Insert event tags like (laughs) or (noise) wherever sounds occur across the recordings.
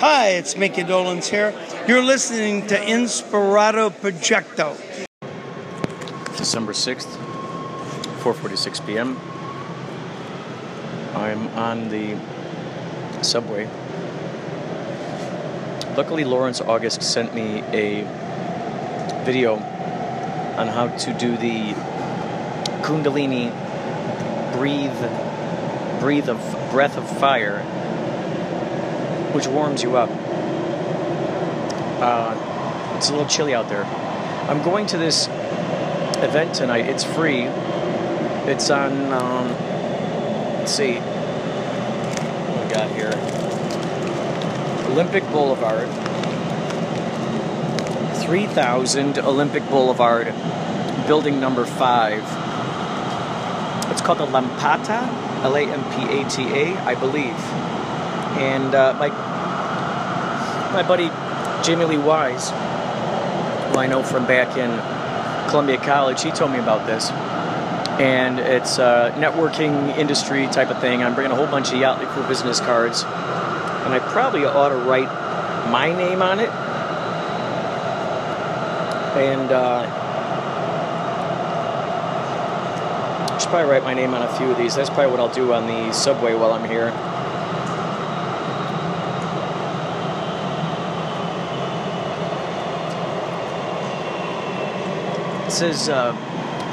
Hi, it's Mickey Dolans here. You're listening to Inspirato Projecto. December 6th, 4:46 p.m. I'm on the subway. Luckily, Lawrence August sent me a video on how to do the Kundalini breathe, breathe of breath of fire, which warms you up. Uh, it's a little chilly out there. I'm going to this event tonight. It's free. It's on. Um, let's see. What we got here? Olympic Boulevard. 3000 Olympic Boulevard, building number five. It's called the Lampata, L A M P A T A, I believe. And uh, my my buddy Jimmy Lee Wise, who I know from back in Columbia College, he told me about this. And it's a networking industry type of thing. I'm bringing a whole bunch of Yachtly Crew business cards, and I probably ought to write my name on it. And uh, I should probably write my name on a few of these. That's probably what I'll do on the subway while I'm here. Says uh,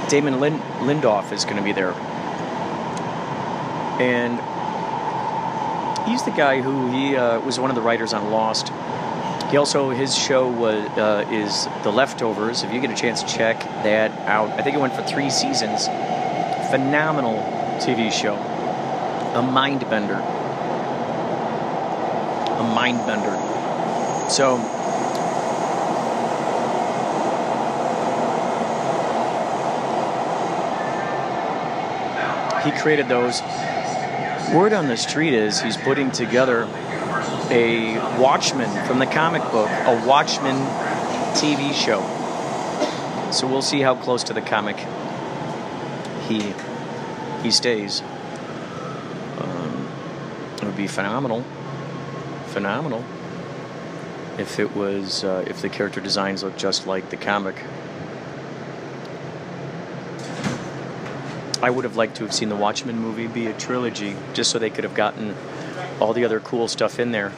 Damon Lind- Lindelof is going to be there. And he's the guy who he uh, was one of the writers on Lost. He also his show was uh, is The Leftovers. If you get a chance to check that out, I think it went for three seasons. Phenomenal TV show, a mind bender, a mind bender. So he created those. Word on the street is he's putting together a Watchmen from the comic book, a Watchmen TV show. So we'll see how close to the comic he he stays. Um, it would be phenomenal, phenomenal if it was uh, if the character designs look just like the comic. I would have liked to have seen the Watchmen movie be a trilogy, just so they could have gotten all the other cool stuff in there.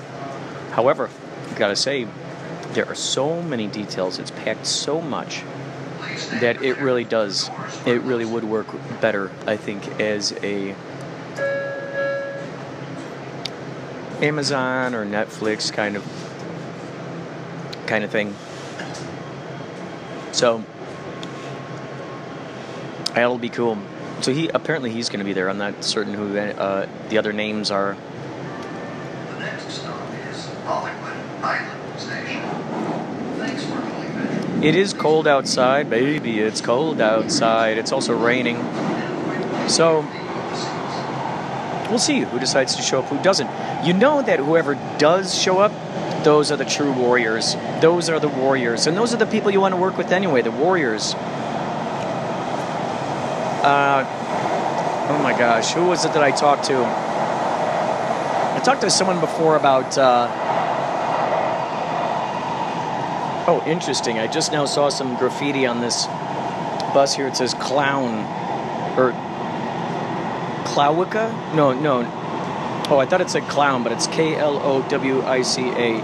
However, I gotta say, there are so many details. It's packed so much that it really does. It really would work better, I think, as a Amazon or Netflix kind of kind of thing. So that'll be cool. So he apparently he's going to be there. I'm not certain who uh, the other names are. The next stop is Hollywood Island Station. Thanks for It is cold outside, baby. It's cold outside. It's also raining. So we'll see who decides to show up, who doesn't. You know that whoever does show up, those are the true warriors. Those are the warriors, and those are the people you want to work with anyway. The warriors. Uh, oh my gosh, who was it that I talked to? I talked to someone before about. Uh, oh, interesting. I just now saw some graffiti on this bus here. It says clown or Klowica? No, no. Oh, I thought it said clown, but it's K L O W I C A.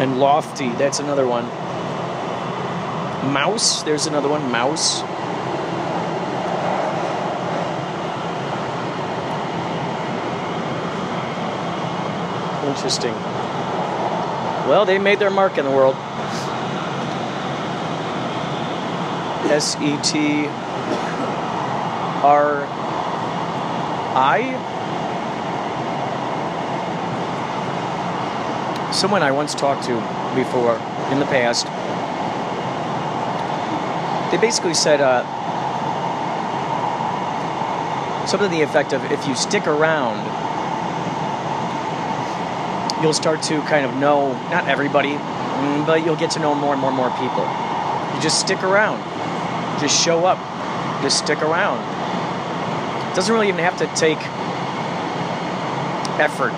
And lofty, that's another one. Mouse, there's another one. Mouse. Interesting. Well, they made their mark in the world. S E T R I? Someone I once talked to before in the past, they basically said uh, something to the effect of if you stick around, you'll start to kind of know, not everybody, mm, but you'll get to know more and more and more people. You just stick around, just show up, just stick around. Doesn't really even have to take effort.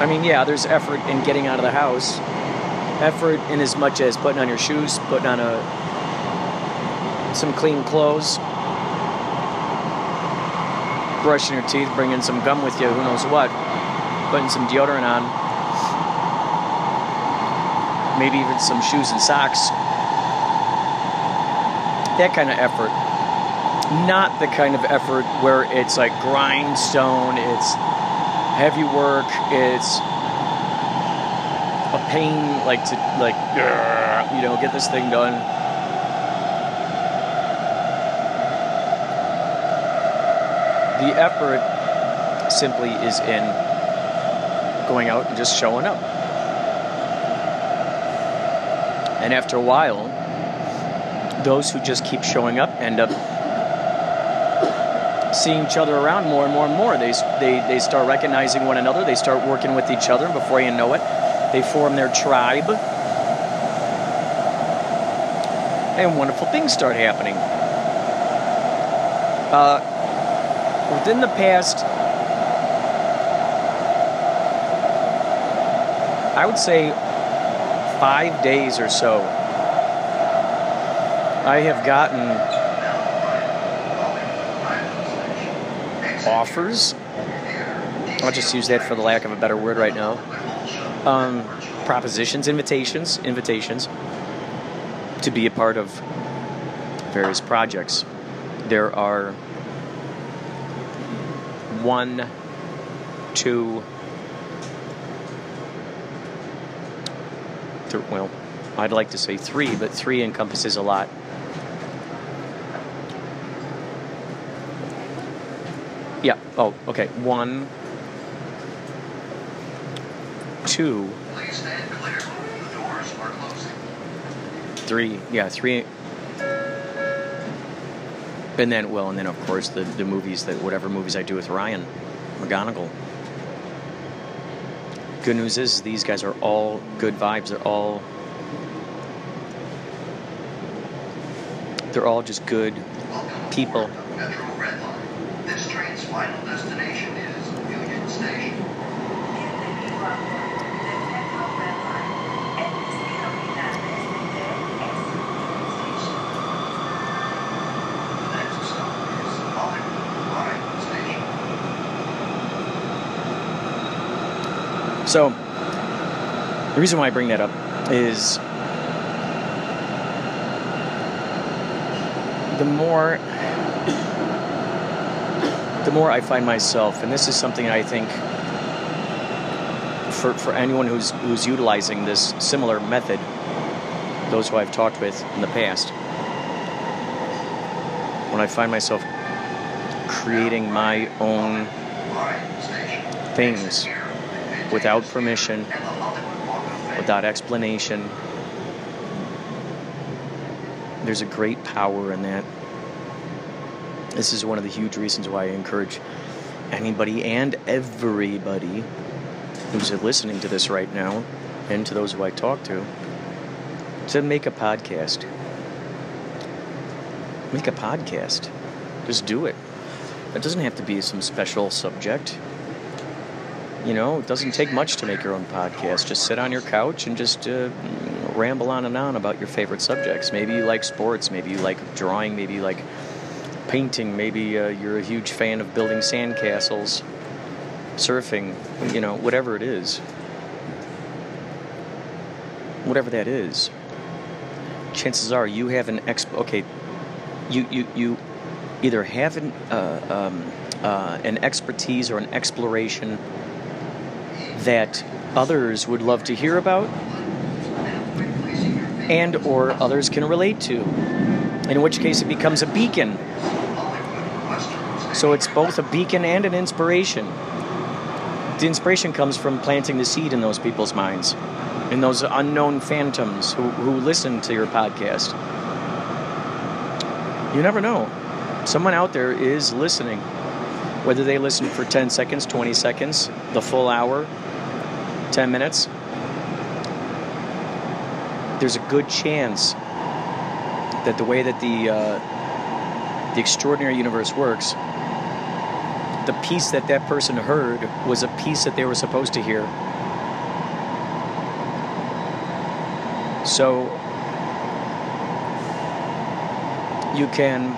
I mean, yeah, there's effort in getting out of the house. Effort in as much as putting on your shoes, putting on a some clean clothes, brushing your teeth, bringing some gum with you, who knows what, putting some deodorant on, maybe even some shoes and socks. That kind of effort. Not the kind of effort where it's like grindstone, it's heavy work, it's a pain, like to, like, you know, get this thing done. The effort simply is in going out and just showing up. And after a while, those who just keep showing up end up seeing each other around more and more and more. They, they, they start recognizing one another, they start working with each other, and before you know it, they form their tribe. And wonderful things start happening. Uh, within the past, I would say five days or so, I have gotten offers. I'll just use that for the lack of a better word right now. Um, propositions, invitations, invitations to be a part of various projects. There are one, two, th- well, I'd like to say three, but three encompasses a lot. Yeah, oh, okay. One, two, three, yeah, three. And then, well, and then of course the, the movies that whatever movies I do with Ryan McGonigal. Good news is these guys are all good vibes. They're all they're all just good people. aboard the Metro Red Line. This train's final destination is Union Station. The next stop is Hollywood Line Station. So the reason why I bring that up is the more the more I find myself, and this is something I think for, for anyone who's who's utilizing this similar method, those who I've talked with in the past, when I find myself creating my own things without permission, without explanation. There's a great power in that. This is one of the huge reasons why I encourage anybody and everybody who's listening to this right now, and to those who I talk to, to make a podcast. Make a podcast. Just do it. It doesn't have to be some special subject. You know, it doesn't take much to make your own podcast. Just sit on your couch and just uh, ramble on and on about your favorite subjects. Maybe you like sports, maybe you like drawing, maybe you like painting, maybe uh, you're a huge fan of building sandcastles, surfing, you know, whatever it is. Whatever that is. Chances are you have an exp. Okay, you, you, you either have an, uh, um, uh, an expertise or an exploration that others would love to hear about and or others can relate to. In which case it becomes a beacon. So it's both a beacon and an inspiration. The inspiration comes from planting the seed in those people's minds in those unknown phantoms who, who listen to your podcast. You never know. Someone out there is listening. Whether they listen for 10 seconds 20 seconds the full hour 10 minutes, there's a good chance that the way that the, uh, the extraordinary universe works, the piece that that person heard was a piece that they were supposed to hear. So you can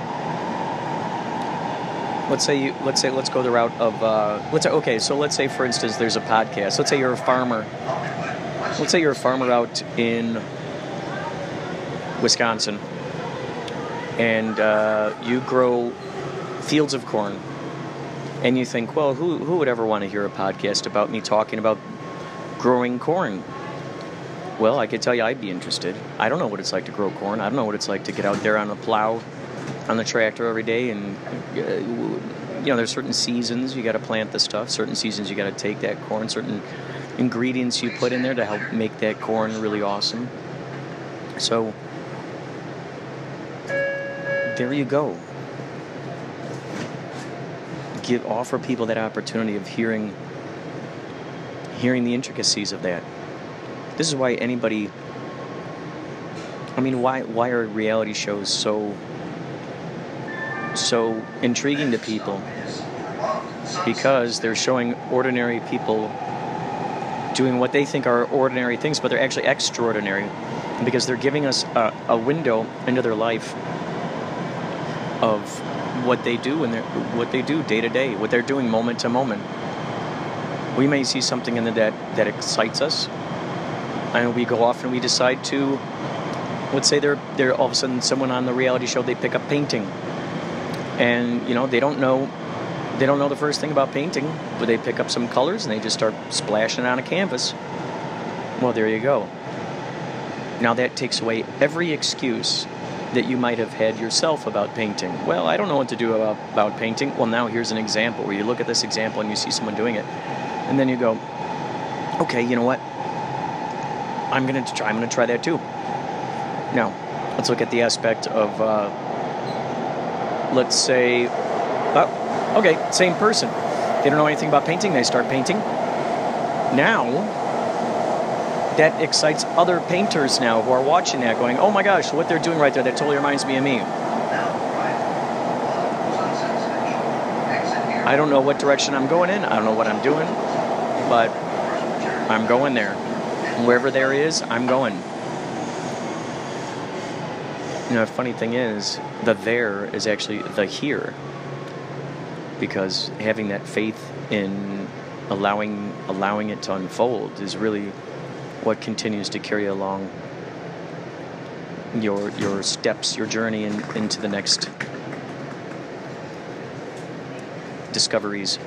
let's say you let's say let's go the route of uh, let's say okay so let's say for instance there's a podcast. Let's say you're a farmer. Let's say you're a farmer out in wisconsin. And uh, you grow fields of corn. And you think well who, who would ever want to hear a podcast about me talking about growing corn? Well i could tell you i'd be interested. I don't know what it's like to grow corn. I don't know what it's like to get out there on a plow on the tractor every day and uh, you know there's certain seasons you got to plant the stuff certain seasons you got to take that corn certain ingredients you put in there to help make that corn really awesome. So there you go. Give offer people that opportunity of hearing hearing the intricacies of that. This is why anybody I mean why why are reality shows so so intriguing to people because they're showing ordinary people doing what they think are ordinary things, but they're actually extraordinary because they're giving us a, a window into their life of what they do and what they do day to day, what they're doing moment to moment. We may see something in the, that that excites us, and we go off and we decide to. Let's say they're they're all of a sudden someone on the reality show they pick up painting and you know they don't know they don't know the first thing about painting but they pick up some colors and they just start splashing on a canvas. Well there you go. Now that takes away every excuse that you might have had yourself about painting. Well i don't know what to do about, about painting. Well now here's an example where you look at this example and you see someone doing it. And then you go okay you know what? I'm gonna try i'm gonna try that too. Now let's look at the aspect of uh, let's say, oh, okay, same person. They don't know anything about painting, they start painting. Now, that excites other painters now who are watching that going, oh my gosh, what they're doing right there, that totally reminds me of me. I don't know what direction I'm going in, I don't know what I'm doing, but I'm going there. Wherever there is, I'm going. You know, funny thing is, the there is actually the here. Because having that faith in allowing allowing it to unfold is really what continues to carry along your your steps, your journey in, into the next discoveries.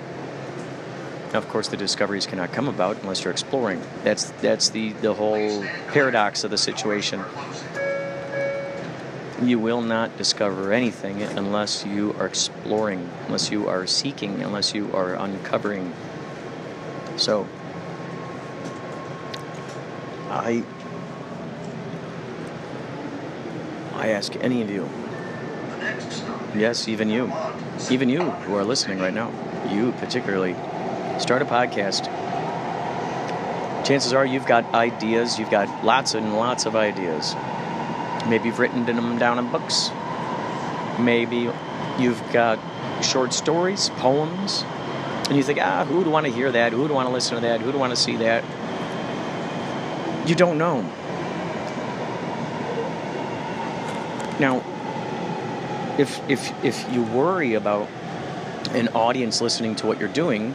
Now, of course, the discoveries cannot come about unless you're exploring. That's that's the the whole paradox of the situation you will not discover anything unless you are exploring, unless you are seeking, unless you are uncovering. So, I I ask any of you, yes, even you, even you who are listening right now, you particularly, start a podcast. Chances are you've got ideas, you've got lots and lots of ideas Maybe you've written them down in books. Maybe you've got short stories, poems, and you think, ah, who would want to hear that? Who would want to listen to that? Who would want to see that? You don't know. Now, if if if you worry about an audience listening to what you're doing,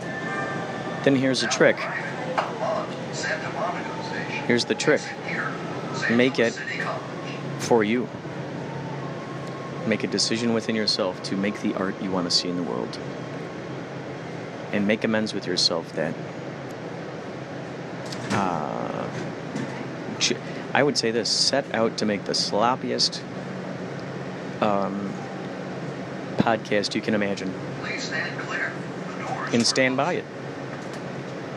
then here's a trick. Here's the trick. Make it for you. Make a decision within yourself to make the art you want to see in the world. And make amends with yourself that uh, I would say this set out to make the sloppiest um, podcast you can imagine. And stand by it.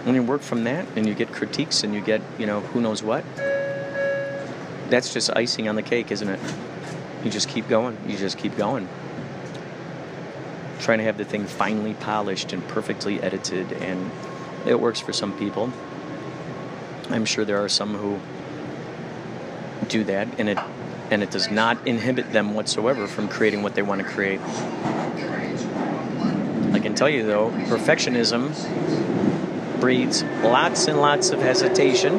When you work from that and you get critiques and you get, you know, who knows what, that's just icing on the cake, isn't it? You just keep going. You just keep going. Trying to have the thing finely polished and perfectly edited, and it works for some people. I'm sure there are some who do that, and it and it does not inhibit them whatsoever from creating what they want to create. I can tell you though, perfectionism breeds lots and lots of hesitation,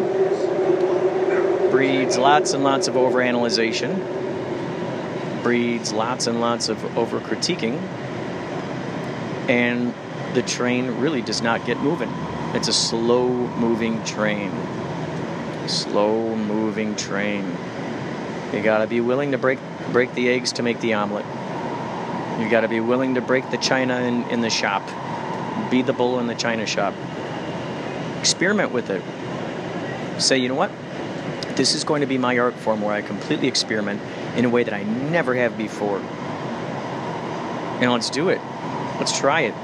breeds lots and lots of overanalyzation, breeds lots and lots of over critiquing, and the train really does not get moving. It's a slow moving train. Slow moving train. You gotta be willing to break break the eggs to make the omelet. You gotta be willing to break the china in, in the shop. Be the bull in the china shop. Experiment with it. Say, you know what? This is going to be my art form where I completely experiment in a way that I never have before. And let's do it. Let's try it.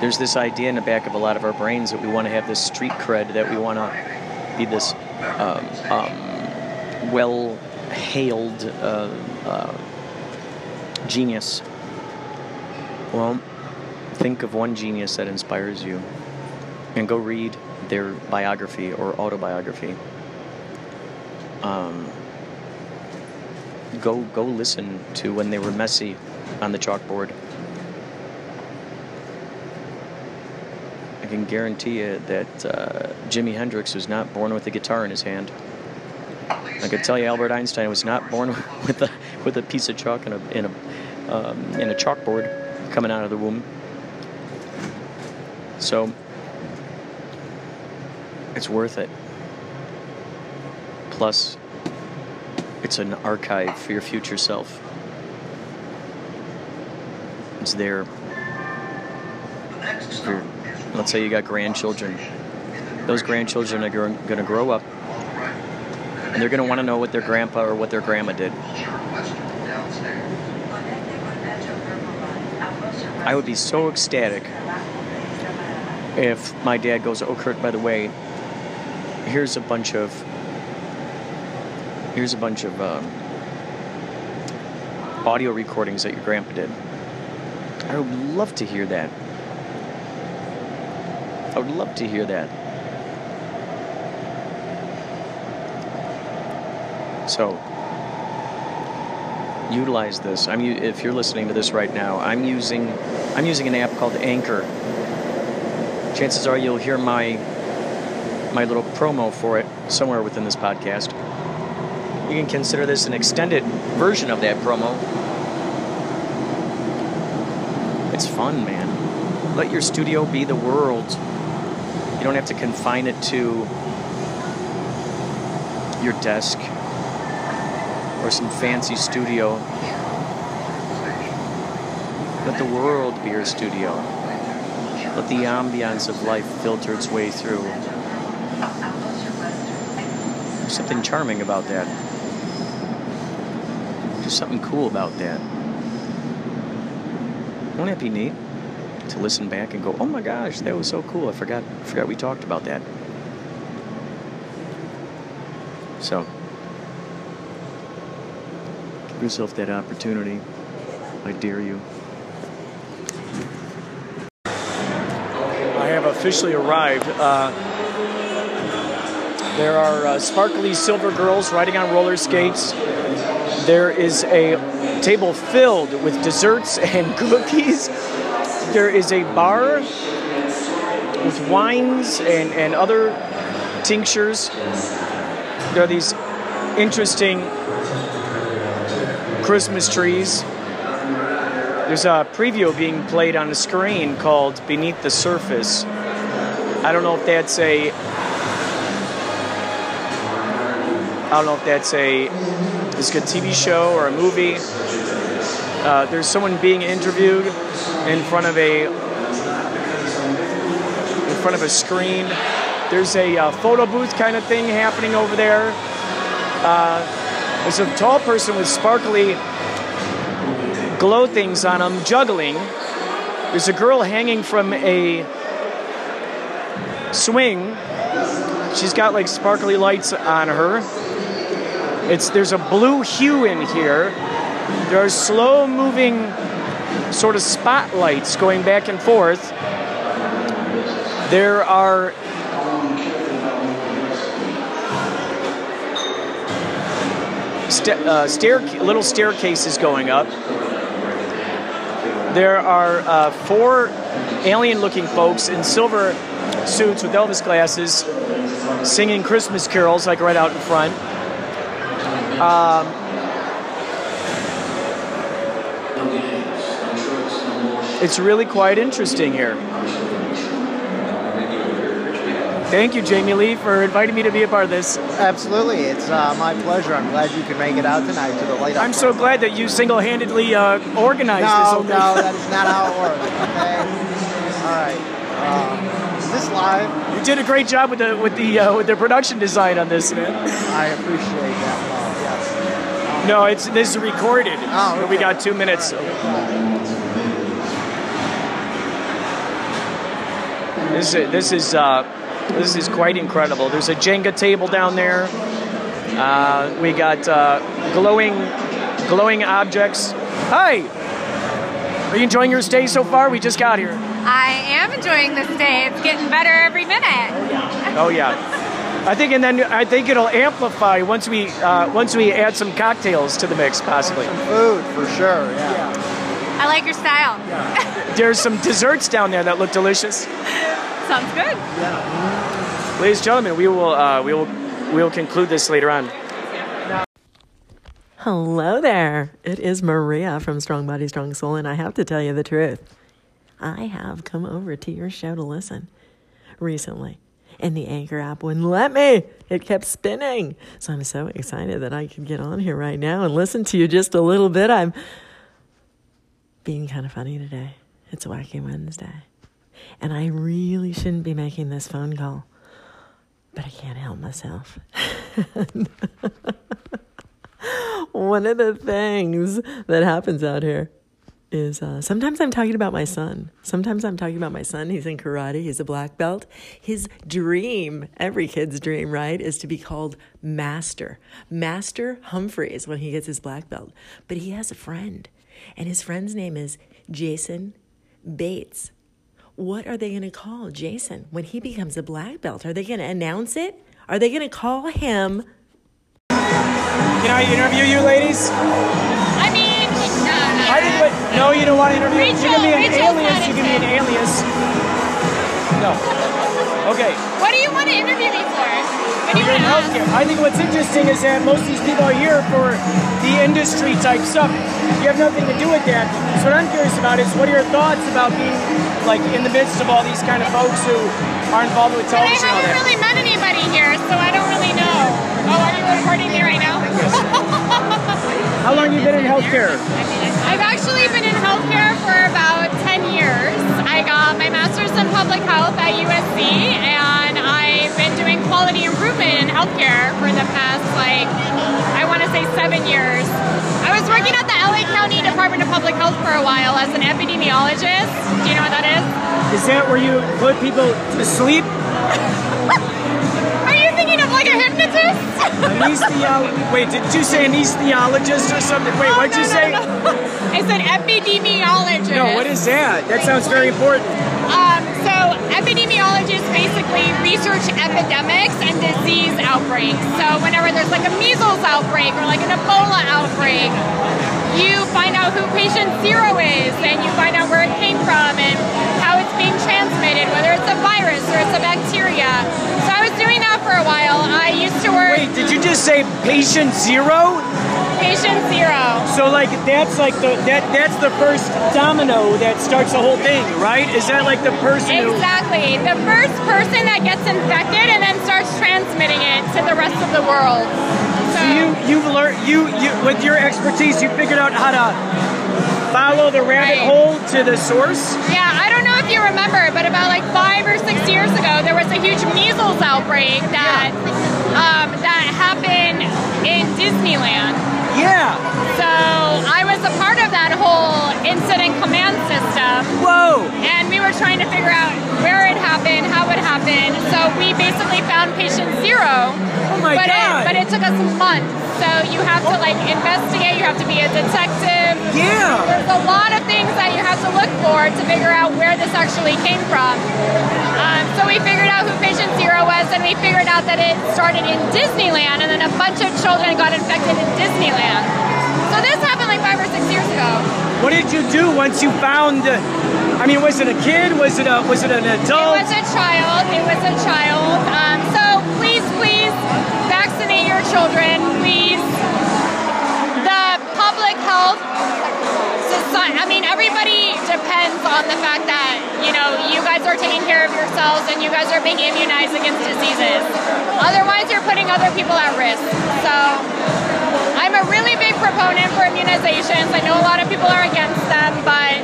There's this idea in the back of a lot of our brains that we want to have this street cred, that we want to be this um, um, well hailed uh, uh, genius. Well, think of one genius that inspires you and go read their biography or autobiography. Um, go go listen to when they were messy on the chalkboard. I can guarantee you that uh, Jimi Hendrix was not born with a guitar in his hand. I could tell you Albert Einstein was not born (laughs) with a with a piece of chalk and a in a um, in a chalkboard coming out of the womb. So it's worth it. Plus, it's an archive for your future self. It's there. For, let's say you got grandchildren. Those grandchildren are going to grow up and they're going to want to know what their grandpa or what their grandma did. I would be so ecstatic if my dad goes, "Oh, Kurt, by the way, here's a bunch of here's a bunch of um, audio recordings that your grandpa did." I would love to hear that. I would love to hear that. So, utilize this. I'm if you're listening to this right now, I'm using I'm using an app called Anchor. Chances are you'll hear my my little promo for it somewhere within this podcast. You can consider this an extended version of that promo. It's fun, man. Let your studio be the world. You don't have to confine it to your desk or some fancy studio. Let the world be your studio. Let the ambiance of life filter its way through. Something charming about that. There's something cool about that. Won't it be neat to listen back and go, "Oh my gosh, that was so cool! I forgot, forgot we talked about that." So, give yourself that opportunity. I dare you. I have officially arrived. Uh, there are uh, sparkly silver girls riding on roller skates. There is a table filled with desserts and (laughs) cookies. There is a bar with wines and, and other tinctures. There are these interesting Christmas trees. There's a preview being played on the screen called Beneath the Surface. I don't know if that's a I don't know if that's a is a TV show or a movie. Uh, there's someone being interviewed in front of a in front of a screen. There's a uh, photo booth kind of thing happening over there. Uh, there's a tall person with sparkly glow things on him juggling. There's a girl hanging from a swing. She's got like sparkly lights on her. It's there's a blue hue in here. There are slow moving sort of spotlights going back and forth. There are st- uh, stair little staircases going up. There are uh, four alien-looking folks in silver suits with Elvis glasses singing Christmas carols like right out in front. Um, it's really quite interesting here. Thank you, Jamie Lee, for inviting me to be a part of this. Absolutely, it's uh, my pleasure. I'm glad you could make it out tonight to the light. I'm so glad that you single-handedly uh, organized this No, no, that is not how it works. Okay. All right. Um, is this live? You did a great job with the with the uh, with the production design on this, man. I appreciate that. Well, yes. No, it's this is recorded. Oh, But We got two minutes. This is this is uh, this is quite incredible. There's a Jenga table down there. Uh, we got uh, glowing glowing objects. Hi. Are you enjoying your stay so far? We just got here. I am enjoying this day. It's getting better every minute. Oh yeah. I think, and then I think it'll amplify once we uh, once we add some cocktails to the mix, possibly. Food for sure. Yeah. I like your style. Yeah. (laughs) There's some desserts down there that look delicious. Sounds good. Yeah. Ladies and gentlemen, we will uh, we will we will conclude this later on. Hello there. It is Maria from Strong Body, Strong Soul, and I have to tell you the truth. I have come over to your show to listen recently, and the Anchor app wouldn't let me. It kept spinning. So I'm so excited that I could get on here right now and listen to you just a little bit. I'm being kind of funny today. It's a Wacky Wednesday. And I really shouldn't be making this phone call, but I can't help myself. (laughs) one of the things that happens out here is uh, sometimes I'm talking about my son. Sometimes I'm talking about my son. He's in karate, he's a black belt. His dream, every kid's dream, right, is to be called Master. Master Humphreys when he gets his black belt. But he has a friend, and his friend's name is Jason Bates. What are they going to call Jason when he becomes a black belt? Are they going to announce it? Are they going to call him Can I interview you, ladies? I mean, no, no. I. What, no, you don't want to interview. you Rachel- can be an Rachel's alias. You can be an alias. No. Okay. What do you want to interview me for? What do you want to healthcare. I think what's interesting is that most of these people are here for the industry type stuff. You have nothing to do with that. So what I'm curious about is what are your thoughts about being like in the midst of all these kind of folks who are involved with But I television all haven't really met anybody here, so I don't really know. Oh, are you recording me right now? How long have you been in healthcare? I've actually been in healthcare for about 10 years. I got my master's in public health at USC, and I've been doing quality improvement in healthcare for the past, like, I want to say seven years. I was working at the LA County Department of Public Health for a while as an epidemiologist. Do you know what that is? Is that where you put people to sleep? (laughs) Thinking of like a hypnotist? Anesthesiologist. Wait, did you say anesthesiologist or something? Wait, Oh, what'd no, you no, say? no. (laughs) I said epidemiologist. No, what is that? That sounds very important. Um, so epidemiologists basically research epidemics and disease outbreaks. So whenever there's like a measles outbreak or like an Ebola outbreak, you find out who patient zero is and you find out where it came from and how it's being transmitted, whether it's a virus or it's a bacteria. So I was doing that for a while. I used to work Wait, did you just say patient zero? patient zero. So like that's like the that that's the first domino that starts the whole thing, right? Is that like the person who Exactly. The first person that gets infected and then starts transmitting it to the rest of the world. So, you you've learned you you with your expertise you figured out how to follow the rabbit Right. hole to the source? yeah, I don't know if you remember, but about like five or six years ago, there was a huge measles outbreak that um, that happened in Disneyland. Yeah. So I was a part of that whole incident command system. Whoa. and we were trying to figure out where it happened, how it happened. So we basically found patient zero. Oh my but God. It, but it took us months. So you have to like investigate. You have to be a detective. Yeah. There's a lot of things that you have to look for to figure out where this actually came from. Um, so we figured out who patient zero was, and we figured out that it started in Disneyland, and then a bunch of children got infected in Disneyland. So this happened like five or six years ago. What did you do once you found uh, I mean, was it a kid? Was it a was it an adult? It was a child. It was a child. Um, so please police, the public health, society. I mean, everybody depends on the fact that, you know, you guys are taking care of yourselves and you guys are being immunized against diseases. Otherwise, you're putting other people at risk. So I'm a really big proponent for immunizations. I know a lot of people are against them, but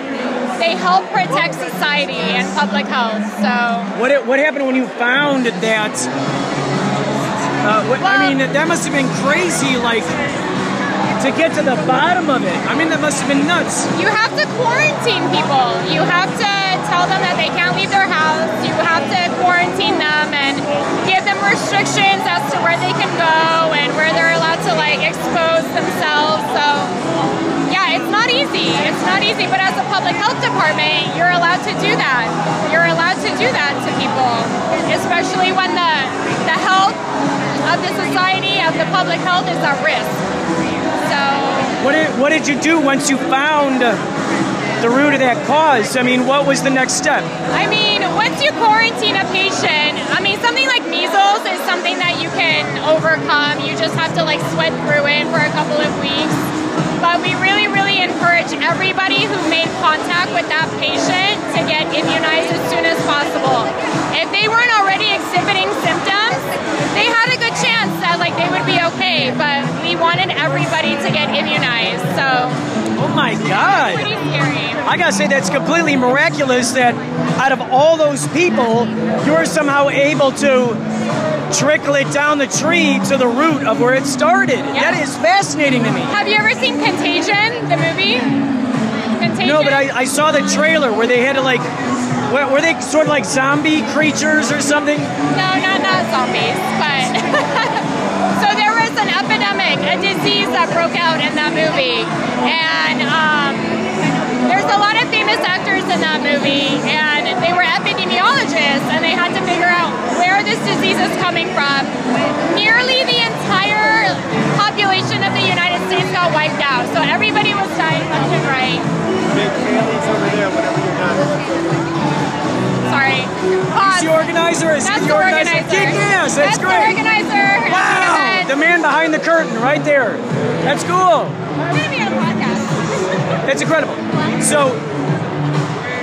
they help protect society and public health. So what what happened when you found that uh, what, I mean, that must have been crazy. Like to get to the bottom of it. I mean, that must have been nuts. you have to quarantine people. You have to tell them that they can't leave their house. You have to quarantine them and give them restrictions as to where they can go and where they're allowed to like expose themselves. So yeah, it's not easy. It's not easy, but as a public health department, you're allowed to do that. You're allowed to do that to people, especially when the the health of the society, of the public health is at risk. So What did what did you do once you found the root of that cause? I mean, what was the next step? I mean, once you quarantine a patient, I mean, something like measles is something that you can overcome. You just have to like sweat through it for a couple of weeks. But we really, really encourage everybody who made contact with that patient to get immunized as soon as possible. If they weren't already exhibiting symptoms, they had a chance that like they would be okay. But we wanted everybody to get immunized, so Oh my God! pretty scary. I gotta say that's completely miraculous that out of all those people, you're somehow able to trickle it down the tree to the root of where it started. Yeah. That is fascinating to me. Have you ever seen Contagion, the movie? Contagion. No, but I, I saw the trailer where they had to like, were, were they sort of like zombie creatures or something? No, not not zombies, but (laughs) so there was an epidemic, a disease that broke out in that movie, and um, there's a lot of famous actors in that movie, and they were epidemiologists, and they had to figure out where this disease is coming from. Nearly the entire population of the United States got wiped out, so everybody was dying left and right. Big Haley's over there whenever you're done. Sorry. Is Pause. the organizer? Is That's the the organizer? organizer. Kick ass! That's, That's the great. organizer. Wow! The man behind the curtain, right there. That's cool. We're gonna be on a podcast. (laughs) That's incredible. So,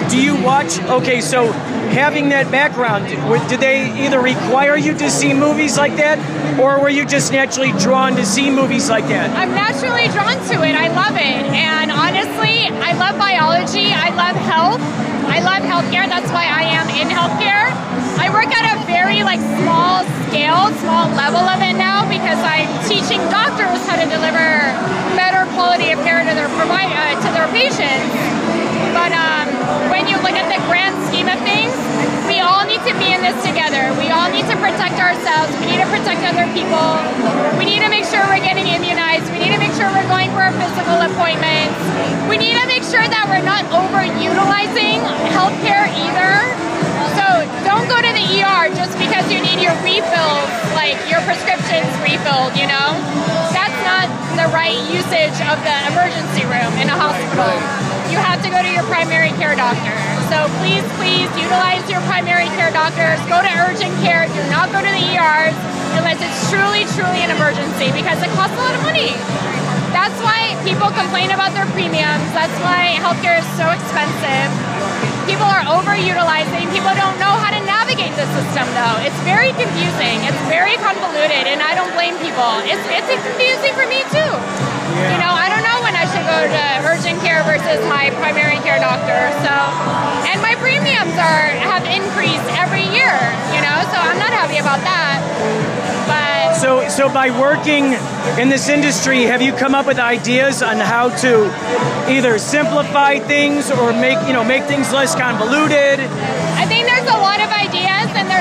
do you watch? Okay, so having that background, did they either require you to see movies like that, or were you just naturally drawn to see movies like that? I'm naturally drawn to it. I love it. And honestly, I love biology. I love health. I love healthcare. That's why I am in healthcare. I work at a very like small scale, small level of it now because I'm teaching doctors how to deliver better quality of care to their provi- uh, to their patients. But um, when you look at the grand scheme of things, we all need to be in this together. We all need to protect ourselves. We need to protect other people. We need to make sure we're getting immunized. We need to make sure we're going for our physical appointments. We need to make sure that we're not overutilizing healthcare either. So don't go to the ER just because you need your refills, like your prescriptions refilled, you know? That's not the right usage of the emergency room in a hospital. You have to go to your primary care doctor. So please, please utilize your primary care doctors. Go to urgent care. Do not go to the ERs unless it's truly, truly an emergency because it costs a lot of money. That's why people complain about their premiums. That's why healthcare is so expensive. People are overutilizing. The system, though. It's very confusing. It's very convoluted, and I don't blame people. It's it's confusing for me too. You know, I don't know when I should go to urgent care versus my primary care doctor. So, and my premiums are have increased every year. You know, so I'm not happy about that. But So, so by working in this industry, have you come up with ideas on how to either simplify things or make you know make things less convoluted?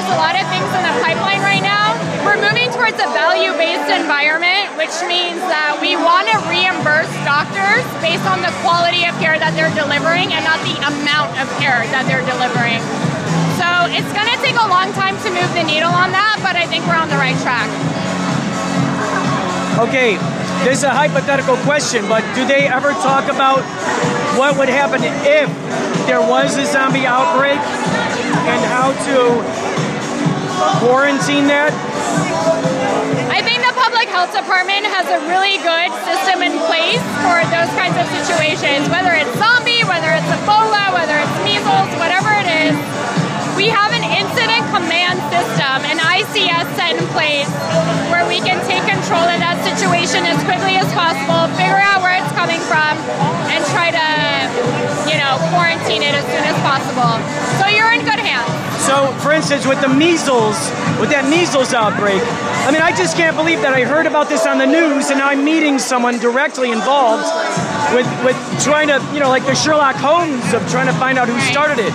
There's a lot of things in the pipeline right now. We're moving towards a value based environment, which means that we want to reimburse doctors based on the quality of care that they're delivering and not the amount of care that they're delivering. So it's going to take a long time to move the needle on that, but I think we're on the right track. Okay, this is a hypothetical question, but do they ever talk about what would happen if there was a zombie outbreak and how to quarantine that? I think the public health department has a really good system in place for those kinds of situations, whether it's zombie, whether it's Ebola, whether it's measles, whatever it is. We have an system, an ICS set in place where we can take control of that situation as quickly as possible, figure out where it's coming from, and try to, you know, quarantine it as soon as possible. So you're in good hands. So, for instance, with the measles, with that measles outbreak, I mean, I just can't believe that I heard about this on the news, and now I'm meeting someone directly involved with with trying to, you know, like the Sherlock Holmes of trying to find out who Right. started it.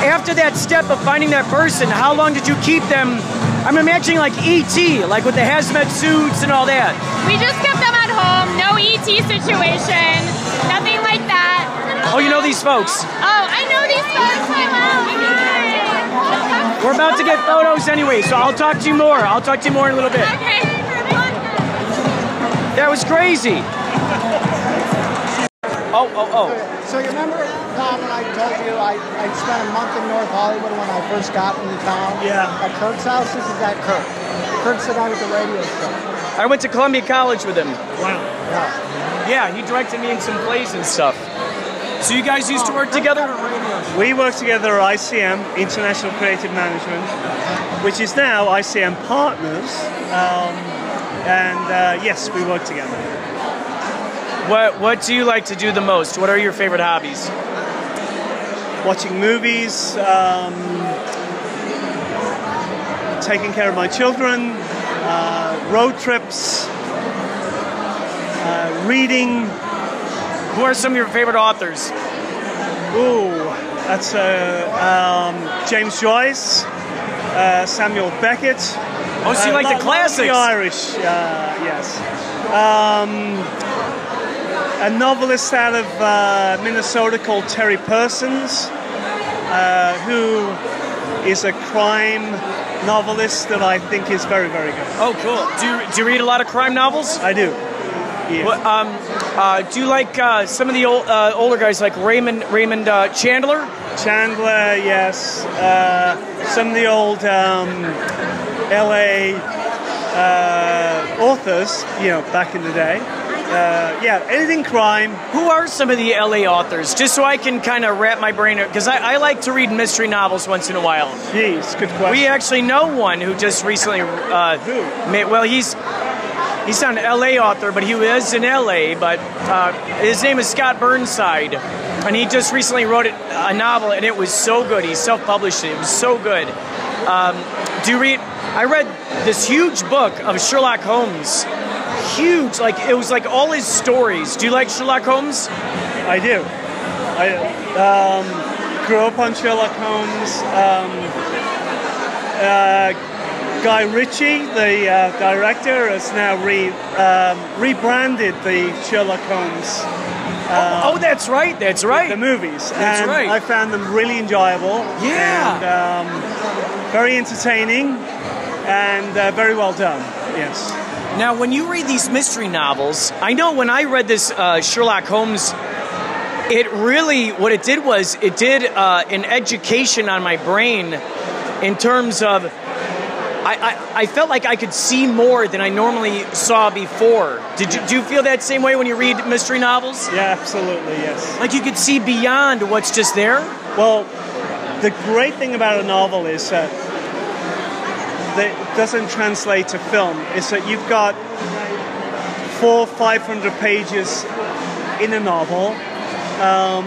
After that step of finding that person, how long did you keep them? I'm imagining like ET, like with the hazmat suits and all that. We just kept them at home, no ET situation, nothing like that. Oh, you know these folks. Oh, I know these folks. Hello. Hi. We're about to get photos anyway, so I'll talk to you more. I'll talk to you more in a little bit. Okay. That was crazy. Oh, oh, oh. So you remember, Tom, when I told you I, I spent a month in North Hollywood when I first got into town? Yeah. At Kirk's house? This is at Kirk. Kirk's the guy with the radio show. I went to Columbia College with him. Wow. Yeah. Yeah, he directed me in some plays and stuff. So you guys used to work together? We work together at ICM, International Creative Management, which is now ICM Partners. Um, and uh, yes, we work together. What What do you like to do the most? What are your favorite hobbies? Watching movies, um, taking care of my children, uh, road trips, uh, reading. Who are some of your favorite authors? Ooh, that's uh, um, James Joyce, uh, Samuel Beckett. Oh, so you Uh, like the classics? The Irish, uh, yes. Um, a novelist out of uh, Minnesota called Terry Persons, uh, who is a crime novelist that I think is very, very good. Oh, cool. Do you, do you read a lot of crime novels? I do. Yeah. What, um, uh, do you like uh, some of the old, uh, older guys like Raymond Raymond uh, Chandler? Chandler, yes. Uh, some of the old um, LA uh, authors, you know, back in the day. Uh, yeah, anything crime. Who are some of the LA authors? Just so I can kind of wrap my brain because I, I like to read mystery novels once in a while. Jeez, good question. We actually know one who just recently. Uh, Who? Made, well, he's he's not an LA author, but he was in LA. But uh, his name is Scott Burnside, and he just recently wrote it, a novel, and it was so good. He self-published it. It was so good. Um, do you read? I read this huge book of Sherlock Holmes. Huge, like it was like all his stories. Do you like Sherlock Holmes? I do. I um, grew up on Sherlock Holmes. Um, uh, Guy Ritchie, the uh, director, has now re, um, rebranded the Sherlock Holmes oh, that's right. That's right. the movies. That's and right. I found them really enjoyable. Yeah. And um, very entertaining and uh, very well done. Yes. Now, when you read these mystery novels, I know when I read this uh, Sherlock Holmes, it really, what it did was, it did uh, an education on my brain in terms of, I, I, I felt like I could see more than I normally saw before. Did you, do you feel that same way when you read mystery novels? Yeah, absolutely. Yes. Like you could see beyond what's just there? Well, the great thing about a novel is that that doesn't translate to film is that you've got four, five hundred pages in a novel um,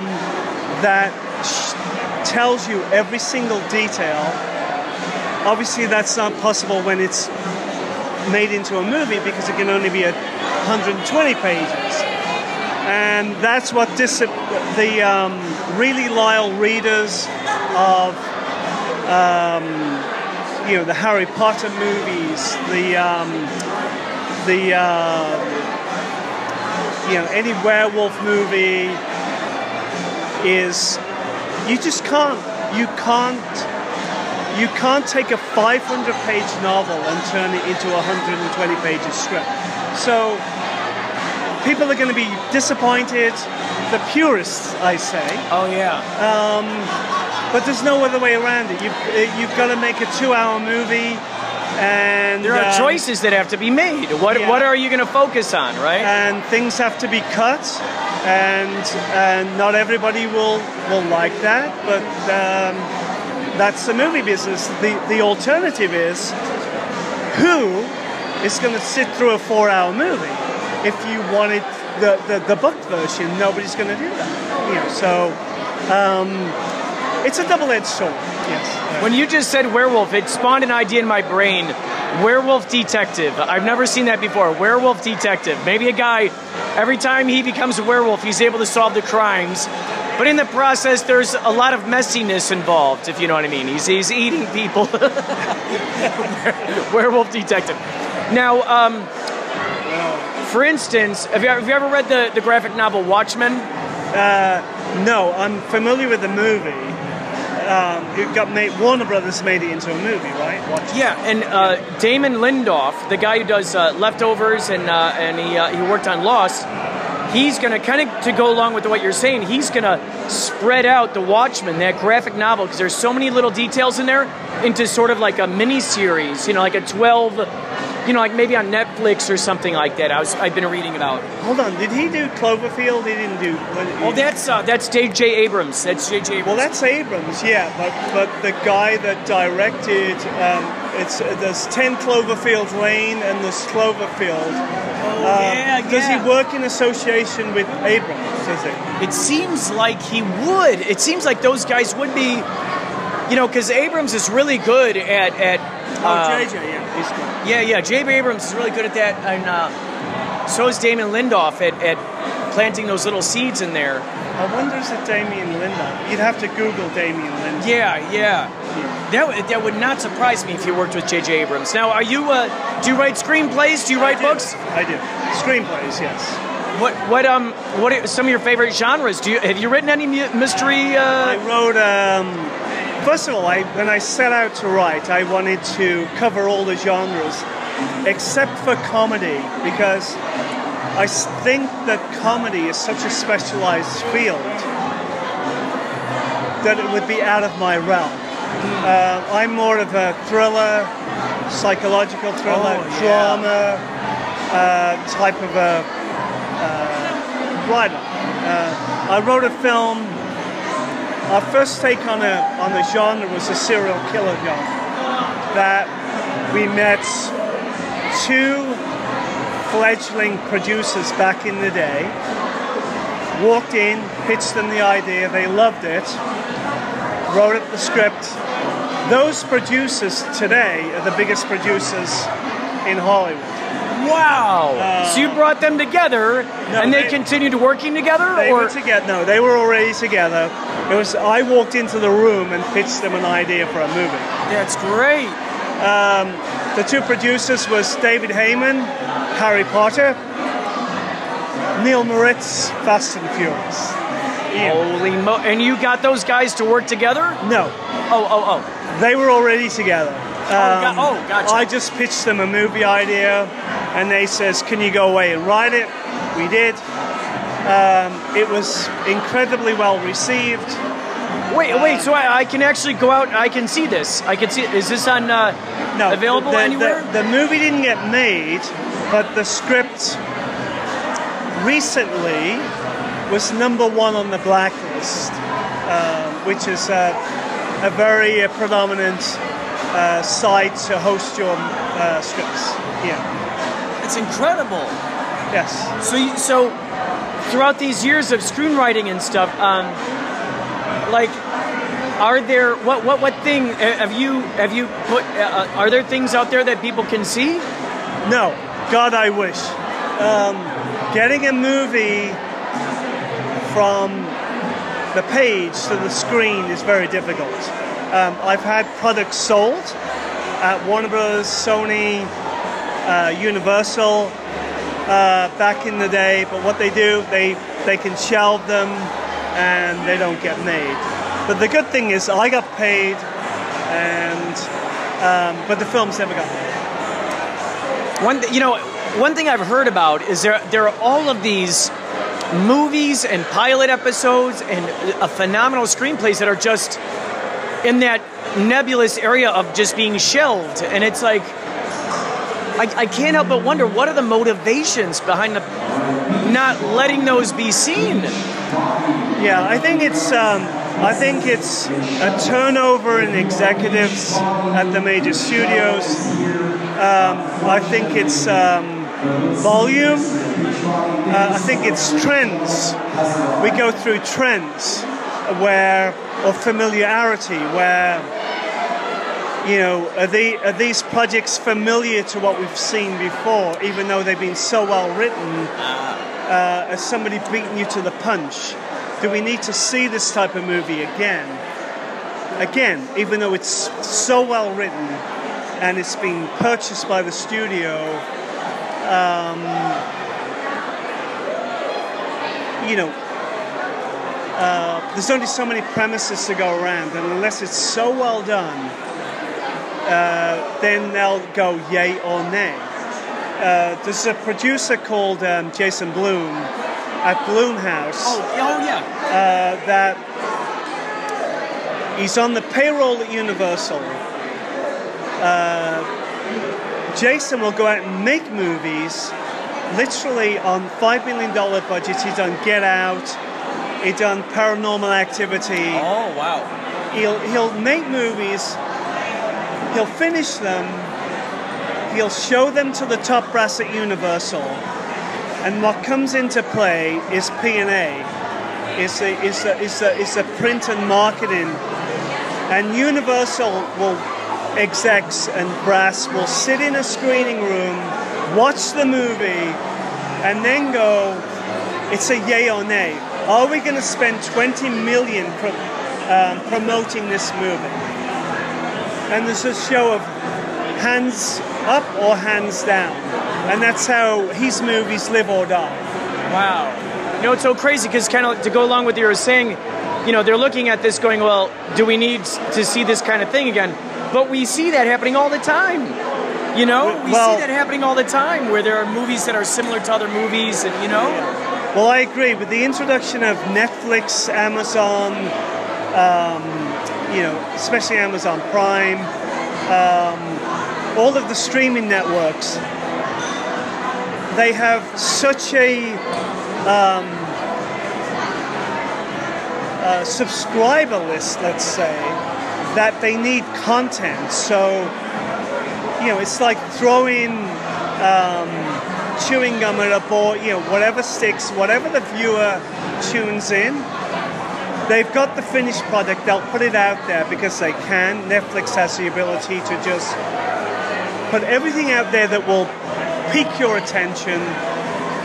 that sh- tells you every single detail. Obviously, that's not possible when it's made into a movie because it can only be at 120 pages. And that's what dis- the um, really loyal readers of um, you know the Harry Potter movies, the um, the uh, you know any werewolf movie is you just can't you can't you can't take a 500 page novel and turn it into a 120 pages script. So people are going to be disappointed. The purists, I say. Oh, yeah. Um, but there's no other way around it. You've, uh, you've got to make a two-hour movie, and There are uh, choices that have to be made. What, yeah. what are you going to focus on, right? and things have to be cut, and and not everybody will will like that. But um, that's the movie business. The the alternative is who is going to sit through a four-hour movie? If you wanted the, the, the book version, nobody's going to do that. You know, so um, it's a double-edged sword. Yes. When you just said werewolf, it spawned an idea in my brain. Werewolf detective. I've never seen that before. Werewolf detective. Maybe a guy, every time he becomes a werewolf, he's able to solve the crimes. But in the process, there's a lot of messiness involved, if you know what I mean. He's, he's eating people. (laughs) werewolf detective. Now, um, for instance, have you, have you ever read the, the graphic novel Watchmen? No, I'm familiar with the movie. Um, it got made. Warner Brothers made it into a movie, right? Watch. Yeah, and uh, Damon Lindelof, the guy who does uh, Leftovers and uh, and he uh, he worked on Lost, he's gonna kind of to go along with what you're saying. He's gonna spread out the Watchmen, that graphic novel, because there's so many little details in there, into sort of like a mini series. You know, like a 12, you know, like maybe on Netflix or something like that. I was I've been reading about. Hold on. Did he do Cloverfield? He didn't do. Oh, that's uh, that's Dave J. Abrams. That's J. J. Abrams. Well, that's Abrams, yeah, but but the guy that directed um, it's uh, there's Ten Cloverfield Lane and there's Cloverfield. oh, Uh, yeah, Does yeah. he work in association with Abrams? Does he? It seems like he would. It seems like those guys would be, you know, because Abrams is really good at at. Oh, uh, JJ, yeah. Yeah, yeah. J.B. Abrams is really good at that, and uh, so is Damon Lindelof at, at planting those little seeds in there. I wonder is it Damien Linda? You'd have to Google Damien Linda. Yeah, yeah. That would, that would not surprise me if you worked with J.J. Abrams. Now, are you? Uh, do you write screenplays? Do you write I do. books? I do. Screenplays, yes. What what um what are some of your favorite genres? Do you have you written any mystery? I Uh, wrote. Um, first of all, I, when I set out to write, I wanted to cover all the genres, except for comedy, because I think that comedy is such a specialized field that it would be out of my realm. Uh, I'm more of a thriller, psychological thriller, Oh, yeah. drama uh, type of a uh, writer. Uh, I wrote a film our first take on a on the genre was a serial killer genre. That we met two fledgling producers back in the day. Walked in, pitched them the idea, they loved it, wrote up the script. Those producers today are the biggest producers in Hollywood. wow. Uh, so you brought them together, and they, they- continued working together, They or were together. No, they were already together. It was I walked into the room and pitched them an idea for a movie. that's great. Um, the two producers was David Heyman, Harry Potter, Neil Moritz, Fast and Furious. Holy mo! And you got those guys to work together? No, Oh, oh, oh. they were already together. Oh, go- um, oh, gotcha. I just pitched them a movie idea, and they says, "Can you go away and write it?" We did. Um, it was incredibly well received. Wait, wait. So I, I can actually go out. I can see this. I can see. Is this on uh, No, available the, the- anywhere? The, movie didn't get made, but the script recently was number one on the blacklist, um, which is uh, a very uh, predominant uh, site to host your uh, scripts. Yeah. it's incredible. Yes. So, you, so throughout these years of screenwriting and stuff, um, like, are there what what what thing uh, have you have you put? Uh, are there things out there that people can see? No, God, I wish. Um, getting a movie from the page to the screen is very difficult. Um, I've had products sold at Warner Bros., Sony, uh, Universal uh, back in the day, but what they do, they they can shelve them and they don't get made. But the good thing is, I got paid, and um, but the films never got made. One, you know, one thing I've heard about is there there are all of these movies and pilot episodes and a phenomenal screenplays that are just in that nebulous area of just being shelved, and it's like. I, I can't help but wonder what are the motivations behind the not letting those be seen. Yeah, I think it's um, I think it's a turnover in executives at the major studios. Um, I think it's um, volume. Uh, I think it's trends. We go through trends where, or familiarity, where you know, are, they, are these projects familiar to what we've seen before, even though they've been so well written? Uh, has somebody beaten you to the punch? Do we need to see this type of movie again? Again, even though it's so well written and it's been purchased by the studio, um, you know, uh, there's only so many premises to go around, and unless it's so well done, uh, then they'll go yay or nay. Uh, there's a producer called um, Jason Blum at Blumhouse Oh, oh yeah. uh, that he's on the payroll at Universal. Uh, Jason will go out and make movies literally on $5 million budgets. He's done Get Out, he's done Paranormal Activity. Oh wow. He'll, he'll make movies, he'll finish them, he'll show them to the top brass at Universal, and what comes into play is P&A. It's a, it's a, it's a, it's a print and marketing. And Universal will, execs and brass will sit in a screening room, watch the movie, and then go, it's a yay or nay. Are we going to spend 20 million pro- um, promoting this movie? And there's a show of hands up or hands down. And that's how his movies live or die. Wow. You know, it's so crazy because kind of to go along with what you were saying, you know, they're looking at this going, well, do we need to see this kind of thing again? But we see that happening all the time. You know, we Well- see that happening all the time where there are movies that are similar to other movies, and you know, Well, I agree. With the introduction of Netflix, Amazon, um, you know, especially Amazon Prime, um, all of the streaming networks, they have such a um, uh, subscriber list, let's say, that they need content. So, you know, it's like throwing um, chewing gum at a board, you know, whatever sticks, whatever the viewer tunes in. They've got the finished product, they'll put it out there because they can. Netflix has the ability to just put everything out there that will pique your attention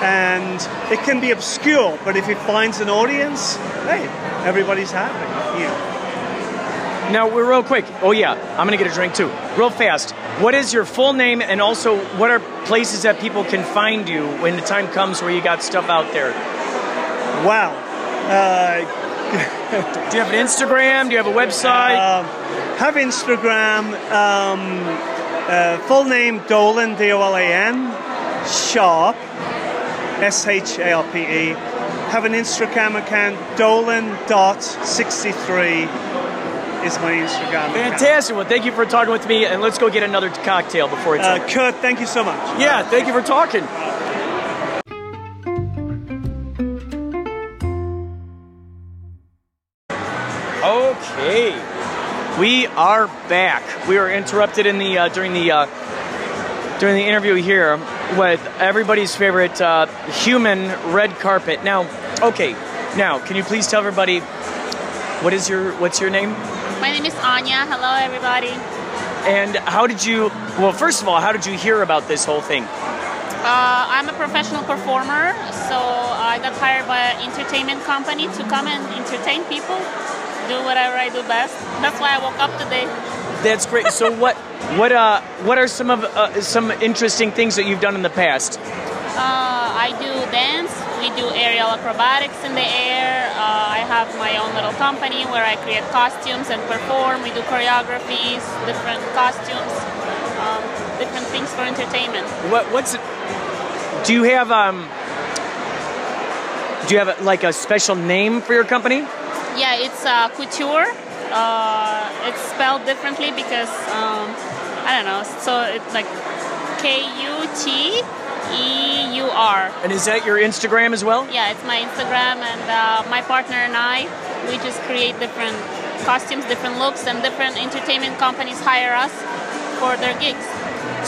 and it can be obscure, but if it finds an audience, hey, everybody's happy. Know. now we're real quick. Oh yeah, I'm gonna get a drink too, real fast. What is your full name, and also what are places that people can find you when the time comes where you got stuff out there? Wow. Uh, Do you have an Instagram? Do you have a website? Um, have Instagram. Um, uh, full name Dolan D O L A N Sharpe S H A R P E. Have an Instagram account Dolan dot sixty three is my Instagram. account. Fantastic. Well, thank you for talking with me, and let's go get another cocktail before it's Uh, over. Kurt, thank you so much. Yeah, thank you for talking. We are back. We were interrupted in the uh, during the uh, during the interview here with everybody's favorite uh, human red carpet. Now, okay, now can you please tell everybody what is your what's your name? My name is Anya. Hello, everybody. And how did you? Well, first of all, how did you hear about this whole thing? Uh, I'm a professional performer, so I got hired by an entertainment company to come and entertain people, do whatever I do best. That's why I woke up today. That's great. So (laughs) what what uh what are some of uh, some interesting things that you've done in the past? Uh, I do dance. We do aerial acrobatics in the air. Uh, I have my own little company where I create costumes and perform. We do choreographies, different costumes, um, different things for entertainment. What what's? Do you have um do you have like a special name for your company? Yeah, it's uh, couture. Uh, it's spelled differently because um, I don't know. So it's like K U T E U R. And is that your Instagram as well? Yeah, it's my Instagram, and uh, my partner and I we just create different costumes, different looks, and different entertainment companies hire us for their gigs.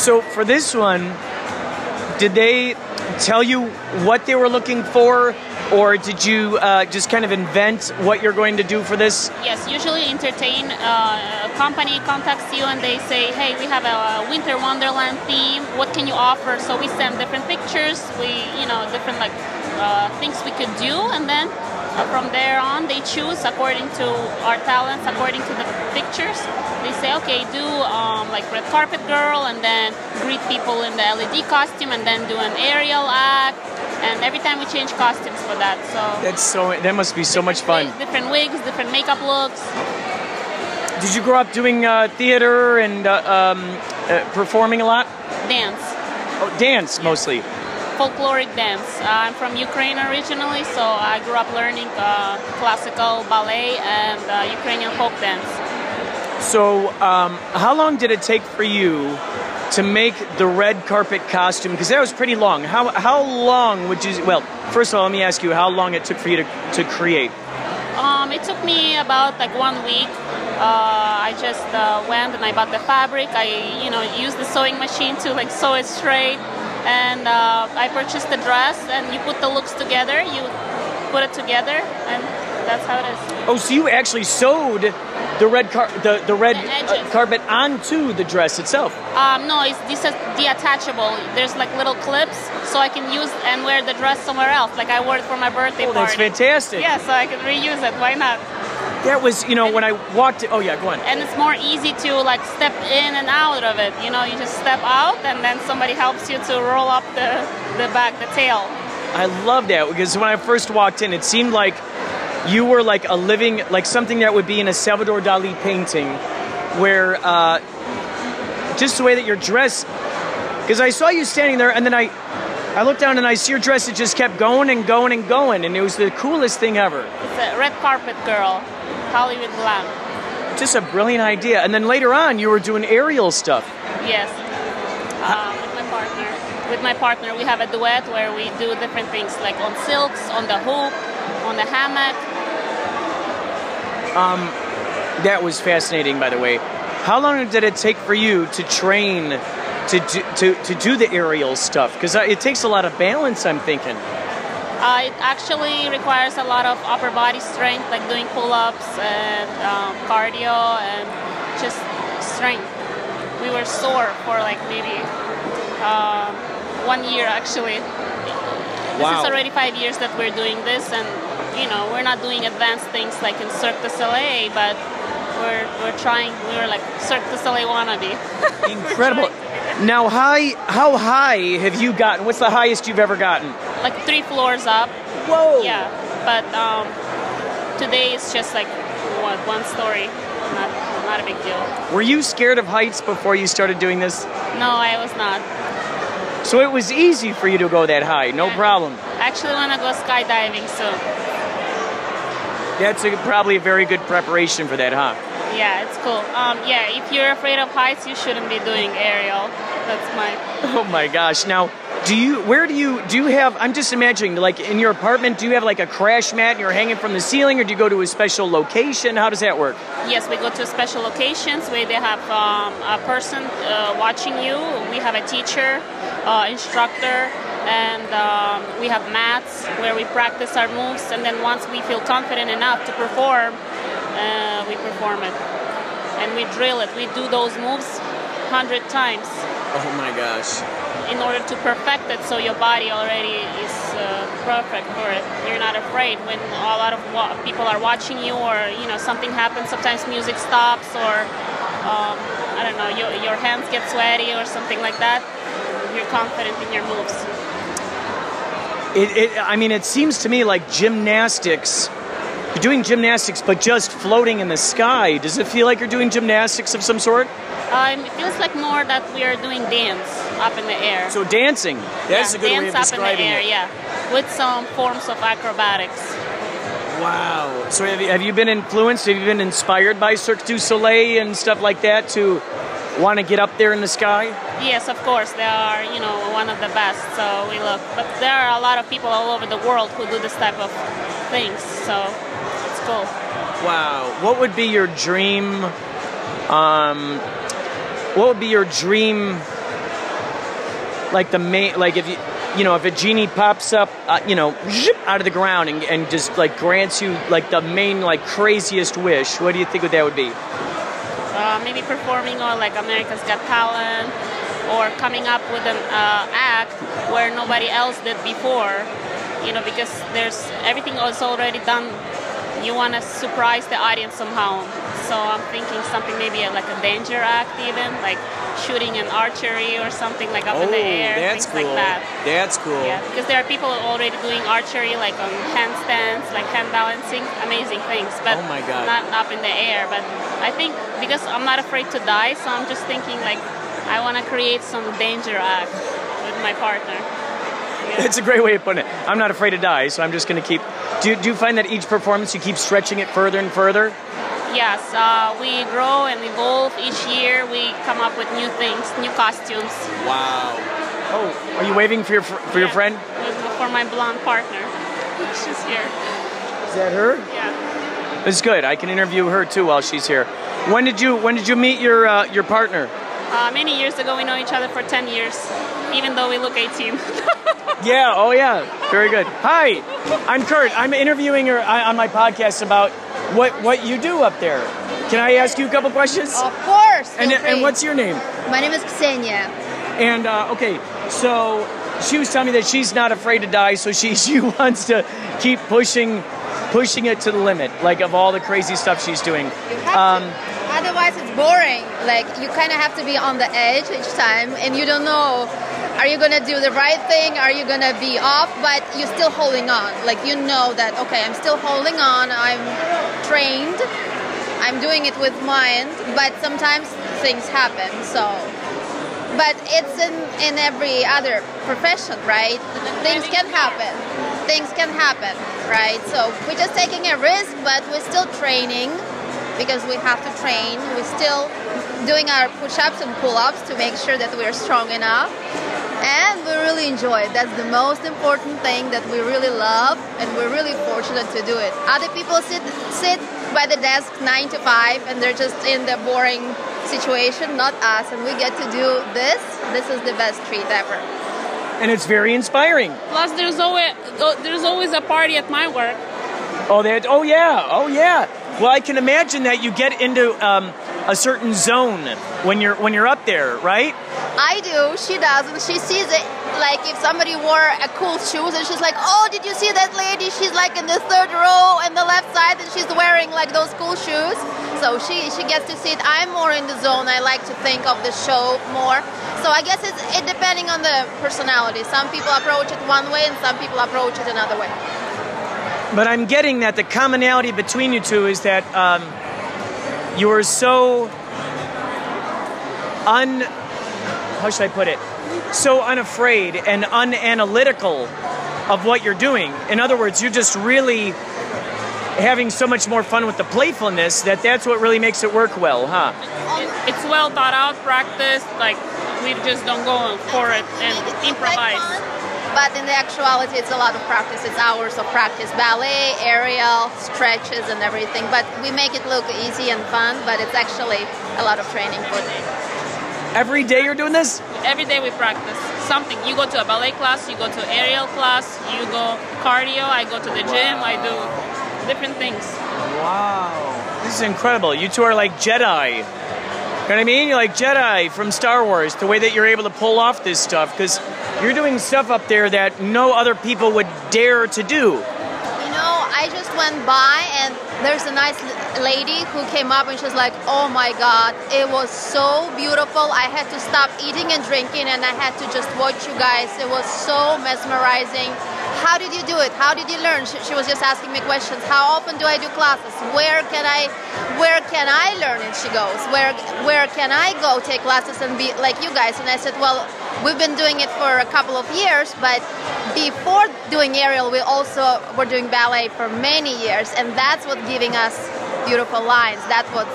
So for this one, did they tell you what they were looking for, or did you uh, just kind of invent what you're going to do for this? Yes, usually entertain uh, a company contacts you and they say, "Hey, we have a winter wonderland theme. What can you offer?" So we send different pictures. We, you know, different like uh, things we could do, and then from there on, they choose according to our talents, according to the pictures. They say, "Okay, do um, like red carpet girl, and then greet people in the LED costume, and then do an aerial act." And every time we change costumes for that, so That's so. That must be so much fun. different wigs, different makeup looks. Did you grow up doing uh, theater and uh, um, uh, performing a lot? dance, Oh, dance mostly. folkloric dance. Uh, I'm from Ukraine originally, so I grew up learning uh, classical ballet and uh, Ukrainian folk dance. So, um, how long did it take for you to make the red carpet costume? Because that was pretty long. How how long would you? Well, first of all, let me ask you how long it took for you to, to create. Um, it took me about like one week. Uh, I just uh, went and I bought the fabric. I, you know, used the sewing machine to like sew it straight, and uh, I purchased the dress. And you put the looks together. You put it together, and that's how it is. Oh, so you actually sewed the red car the the red The uh, carpet onto the dress itself. Um, no, it's this is detachable. There's like little clips, so I can use and wear the dress somewhere else. Like I wore it for my birthday Oh, that's party. fantastic. Yeah, so I can reuse it. Why not? That was, you know, when I walked. Oh yeah, go on. And it's more easy to like step in and out of it. You know, you just step out, and then somebody helps you to roll up the the back, the tail. I love that because when I first walked in, it seemed like you were like a living, like something that would be in a Salvador Dali painting, where uh, just the way that you're dressed. Because I saw you standing there, and then I, I looked down and I see your dress. It just kept going and going and going, and it was the coolest thing ever. It's a red carpet girl, Hollywood glam. Just a brilliant idea. And then later on, you were doing aerial stuff. Yes. Um, with my partner. With my partner, we have a duet where we do different things, like on silks, on the hoop, on the hammock. That was fascinating, by the way. How long did it take for you to train to do, to, to do the aerial stuff? Because it takes a lot of balance, I'm thinking. Uh, it actually requires a lot of upper body strength, like doing pull-ups and um, cardio and just strength. We were sore for like maybe um, one year actually. This Wow. is already five years that we're doing this, and you know we're not doing advanced things like in Cirque du Soleil, but we're we're trying. We're like Cirque du Soleil wannabe. (laughs) Incredible. Now, high, how high have you gotten? What's the highest you've ever gotten? like three floors up. Whoa! Yeah, but um, today it's just like one, one story. Not not a big deal. Were you scared of heights before you started doing this? No, I was not. So it was easy for you to go that high, no Yeah. problem. I actually want to go skydiving soon. That's a, probably a very good preparation for that, huh? Yeah, it's cool. Um, yeah, if you're afraid of heights, you shouldn't be doing aerial. That's my. (laughs) Oh my gosh! Now, do you? Where do you? Do you have? I'm just imagining, like in your apartment, do you have like a crash mat and you're hanging from the ceiling, or do you go to a special location? How does that work? Yes, we go to special locations where they have um, a person uh, watching you. We have a teacher, uh, instructor, and um, we have mats where we practice our moves. And then once we feel confident enough to perform, uh, we perform it. And we drill it. We do those moves hundred times Oh my gosh! in order to perfect it so your body already is uh, perfect for it. You're not afraid when a lot of wa- people are watching you or you know something happens. Sometimes music stops or um, I don't know your, your hands get sweaty or something like that. You're confident in your moves. It, it, I mean, it seems to me like gymnastics. You're doing gymnastics, but just floating in the sky. Does it feel like you're doing gymnastics of some sort? Um, it feels like more that we are doing dance up in the air. So dancing. That's yeah, a good dance way of up in the describing air, it. yeah, with some forms of acrobatics. Wow. So have you, have you been influenced? Have you been inspired by Cirque du Soleil and stuff like that to want to get up there in the sky? Yes, of course, they are, you know, one of the best. So we look, but there are a lot of people all over the world who do this type of things. So it's cool. Wow. What would be your dream? Um, what would be your dream? Like the main, like if you, you know, if a genie pops up, uh, you know, out of the ground and, and just like grants you like the main, like craziest wish. What do you think that would be? Uh, maybe performing on like America's Got Talent or coming up with an uh, act where nobody else did before. You know, because there's everything is already done. You want to surprise the audience somehow. So I'm thinking something maybe like a danger act, even like shooting an archery or something like up in the air, Oh, that's things cool. like that. That's cool. Yeah, because there are people already doing archery, like on handstands, like hand balancing, amazing things. But Oh my God. not up in the air. But I think because I'm not afraid to die, so I'm just thinking like I want to create some danger act with my partner. (laughs) It's a great way of putting it. I'm not afraid to die, so I'm just going to keep. Do, do you find that each performance you keep stretching it further and further? Yes, uh, we grow and evolve each year. We come up with new things, new costumes. Wow. Oh, are you waving for your fr- for your friend? For my blonde partner. She's here. Is that her? Yeah. It's good. I can interview her too while she's here. When did you When did you meet your uh, your partner? Uh, many years ago, we know each other for 10 years, even though we look 18. (laughs) Yeah. Oh yeah. Very good. Hi, I'm Kurt. I'm interviewing her uh, on my podcast about what what you do up there. Can I ask you a couple questions? Of course. And and what's your name? My name is Ksenia. And uh, okay, so she was telling me that she's not afraid to die, so she (laughs) she wants to keep pushing pushing it to the limit, like of all the crazy stuff she's doing. You have Um, to. Otherwise, it's boring. Like you kind of have to be on the edge each time, and you don't know. Are you gonna do the right thing? Are you gonna be off? But you're still holding on. Like you know that okay, I'm still holding on. I'm trained. I'm doing it with mind. But sometimes things happen. So. But it's in, in every other profession, right? Things can happen. Things can happen, right? So we're just taking a risk, but we're still training because we have to train. We're still doing our push-ups and pull-ups to make sure that we're strong enough. And we really enjoy it. That's the most important thing that we really love, and we're really fortunate to do it. Other people sit sit by the desk nine to five, and they're just in the boring situation. Not us, and we get to do this. This is the best treat ever. and it's very inspiring. Plus, there's always oh, there's always a party at my work. Oh, that. Oh yeah. Oh yeah. Well, I can imagine that you get into um, a certain zone when you're when you're up there, right? I do. She doesn't. She sees it. Like if somebody wore a cool shoes and she's like, "Oh, did you see that lady? She's like in the third row on the left side and she's wearing like those cool shoes." So she she gets to see it. I'm more in the zone. I like to think of the show more. So I guess it's it depending on the personality. Some people approach it one way and some people approach it another way. But I'm getting that the commonality between you two is that um, you are so un. How should I put it? So unafraid and unanalytical of what you're doing. In other words, you're just really having so much more fun with the playfulness that that's what really makes it work well, huh? It, it's well thought out, practiced. Like we just don't go for it and Make it look improvise. Like fun, but in the actuality, it's a lot of practice. It's hours of practice, ballet, aerial, stretches, and everything. But we make it look easy and fun, but it's actually a lot of training for it. Every day you're doing this? Every day we practice something. You go to a ballet class, you go to aerial class, you go cardio. I go to the gym. I do different things. Wow. This is incredible. You two are like Jedi. You know what I mean? You're like Jedi from Star Wars, the way that you're able to pull off this stuff, because you're doing stuff up there that no other people would dare to do. You know, I just went by and there's a nice lady who came up and she's like, "Oh my God, it was so beautiful. I had to stop eating and drinking and I had to just watch you guys. It was so mesmerizing. How did you do it? How did you learn?" She, she was just asking me questions. How often do I do classes? Where can I, where can I learn? And she goes, "Where, where can I go take classes and be like you guys?" And I said, "Well." We've been doing it for a couple of years, but before doing aerial, we also were doing ballet for many years, and that's what giving us beautiful lines. That's what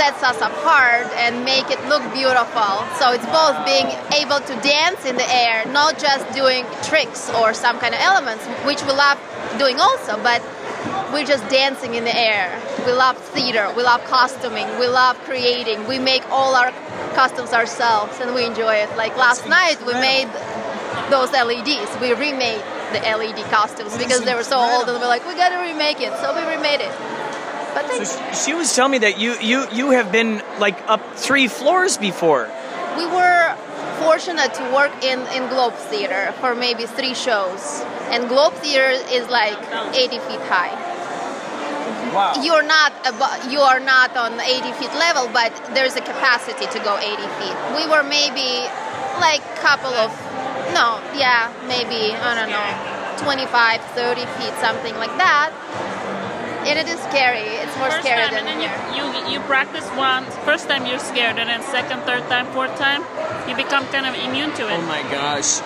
sets us apart and make it look beautiful. So it's both being able to dance in the air, not just doing tricks or some kind of elements, which we love doing also, but we're just dancing in the air. We love theater. We love costuming. We love creating. We make all our costumes ourselves, and we enjoy it. Like last night, we made those LEDs. We remade the LED costumes because they were so old, and we're like, we gotta remake it. So we remade it. But So she was telling me that you you you have been like up three floors before. we were fortunate to work in, in Globe Theater for maybe three shows. And Globe Theater is like 80 feet high. Wow. You're not abo- you are not on 80 feet level, but there's a capacity to go 80 feet. We were maybe like couple of no, yeah, maybe I don't know, 25, 30 feet, something like that. And it is scary. It's more First scary time, than and then here. you, you you practice once. First time you're scared, and then second, third time, fourth time, you become kind of immune to it. Oh my gosh.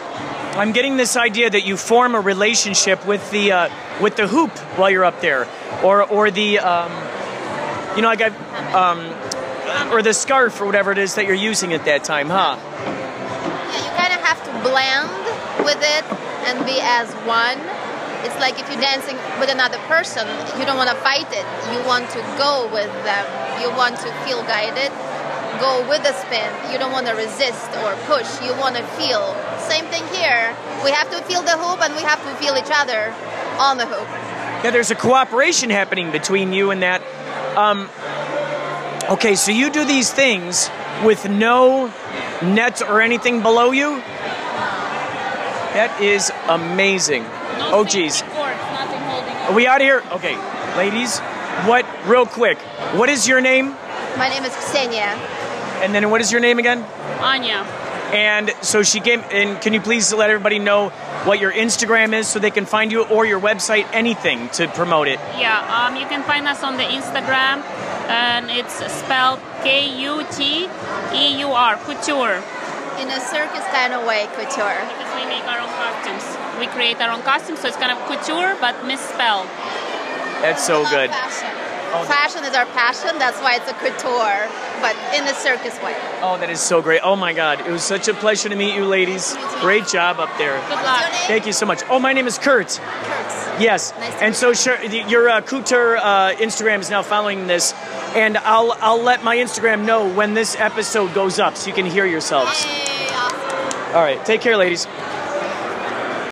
I'm getting this idea that you form a relationship with the uh, with the hoop while you're up there, or or the um, you know like I um, or the scarf or whatever it is that you're using at that time, huh? Yeah, you kind of have to blend with it and be as one. It's like if you're dancing with another person, you don't want to fight it. You want to go with them. You want to feel guided. Go with the spin. You don't want to resist or push. You want to feel. Same thing here. We have to feel the hoop and we have to feel each other on the hoop. Yeah, there's a cooperation happening between you and that. Um, okay, so you do these things with no nets or anything below you. That is amazing. No Oh, safety geez. cords, nothing holding up. Are we out of here? Okay, ladies, what, real quick, what is your name? My name is Ksenia. And then what is your name again? Anya. And so she came, and can you please let everybody know what your Instagram is so they can find you or your website, anything to promote it? Yeah, um, you can find us on the Instagram, and it's spelled K U T E U R, couture, In a circus kind of way, couture. because we make our own costumes. We create our own costumes, so it's kind of couture but misspelled. That's so We good. Fashion. Oh, fashion is our passion. That's why it's a couture, but in a circus way. Oh, that is so great. Oh my God. It was such a pleasure to meet you, ladies. Great job up there. Good luck. Thank you so much. Oh, my name is Kurt. Kurtz. Yes. Nice and so sure, your uh, Couture uh, Instagram is now following this, and I'll I'll let my Instagram know when this episode goes up so you can hear yourselves. Hey, awesome. All right. Take care, ladies.